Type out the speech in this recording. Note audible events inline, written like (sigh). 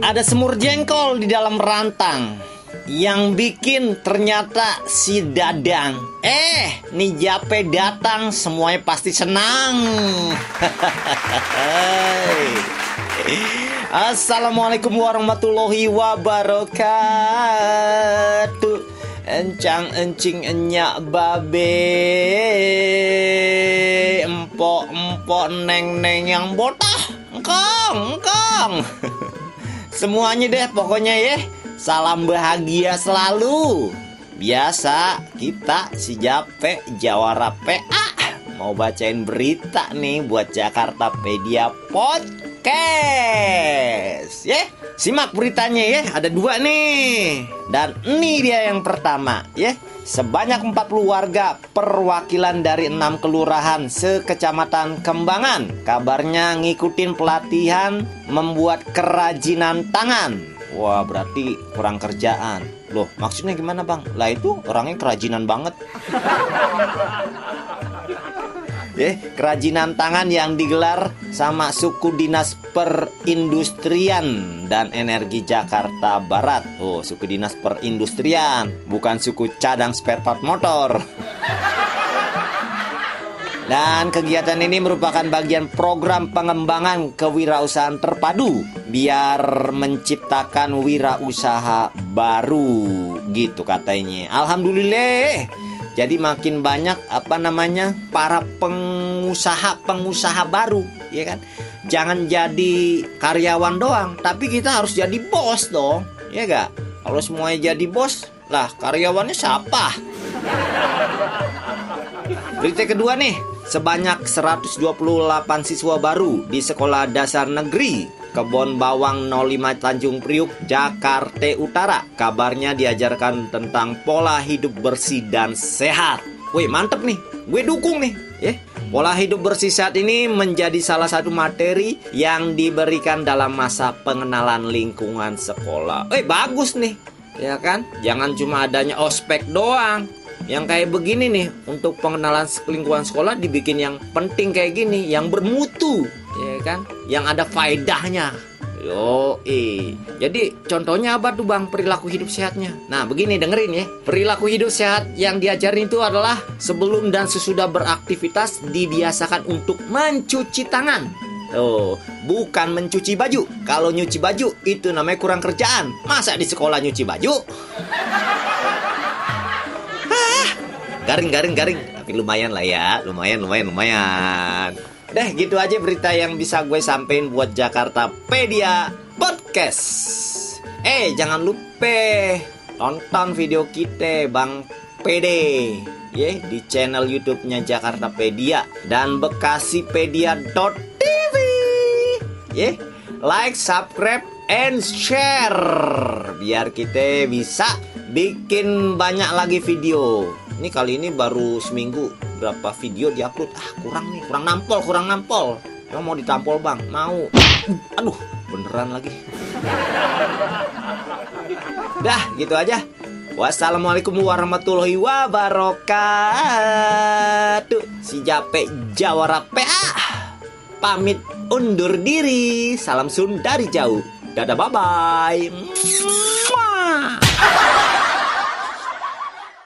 ada semur jengkol di dalam rantang. Yang bikin ternyata si Dadang. Eh, nih Jape datang, semuanya pasti senang. (laughs) Assalamualaikum warahmatullahi wabarakatuh. Encang encing enyak babe Empok empok neng neng yang botah Engkong engkong (laughs) Semuanya deh pokoknya ya. Salam bahagia selalu. Biasa kita si Jape Jawara PA Mau bacain berita nih buat Jakarta Pedia Podcast. Ya simak beritanya ya. Ada dua nih. Dan ini dia yang pertama ya Sebanyak 40 warga perwakilan dari enam kelurahan sekecamatan Kembangan. Kabarnya ngikutin pelatihan membuat kerajinan tangan. Wah berarti kurang kerjaan. Loh maksudnya gimana bang? Lah itu orangnya kerajinan banget (laughs) Eh, kerajinan tangan yang digelar sama suku dinas perindustrian dan energi Jakarta Barat. Oh, suku dinas perindustrian, bukan suku cadang spare part motor. Dan kegiatan ini merupakan bagian program pengembangan kewirausahaan terpadu biar menciptakan wirausaha baru gitu katanya. Alhamdulillah. Jadi makin banyak apa namanya para pengusaha-pengusaha baru, ya kan? Jangan jadi karyawan doang, tapi kita harus jadi bos dong, ya gak? Kalau semuanya jadi bos, lah karyawannya siapa? Berita kedua nih, sebanyak 128 siswa baru di sekolah dasar negeri Kebon Bawang 05 Tanjung Priuk, Jakarta Utara. Kabarnya diajarkan tentang pola hidup bersih dan sehat. Wih, mantep nih. Gue dukung nih, ya. Pola hidup bersih sehat ini menjadi salah satu materi yang diberikan dalam masa pengenalan lingkungan sekolah. Eh, bagus nih. Ya kan? Jangan cuma adanya ospek doang, yang kayak begini nih untuk pengenalan lingkungan sekolah dibikin yang penting kayak gini yang bermutu kan? Yang ada faedahnya. Yo, eh. Jadi contohnya apa tuh bang perilaku hidup sehatnya? Nah begini dengerin ya. Perilaku hidup sehat yang diajarin itu adalah Sebelum dan sesudah beraktivitas dibiasakan untuk mencuci tangan. Oh, bukan mencuci baju. Kalau nyuci baju itu namanya kurang kerjaan. Masa di sekolah nyuci baju? garing garing garing. Tapi lumayan lah ya. Lumayan lumayan lumayan deh gitu aja berita yang bisa gue sampein buat Jakarta Pedia Podcast. Eh jangan lupa tonton video kita Bang PD ya di channel YouTube-nya Jakarta Pedia dan bekasipedia.tv ya like subscribe and share. Biar kita bisa bikin banyak lagi video ini kali ini baru seminggu berapa video diupload. Ah kurang nih kurang nampol kurang nampol. Emang mau ditampol bang? Mau. Aduh beneran lagi. Dah gitu aja. Wassalamualaikum warahmatullahi wabarakatuh. Si Jape Jawara PA Pamit undur diri. Salam Sun dari jauh. Dadah bye bye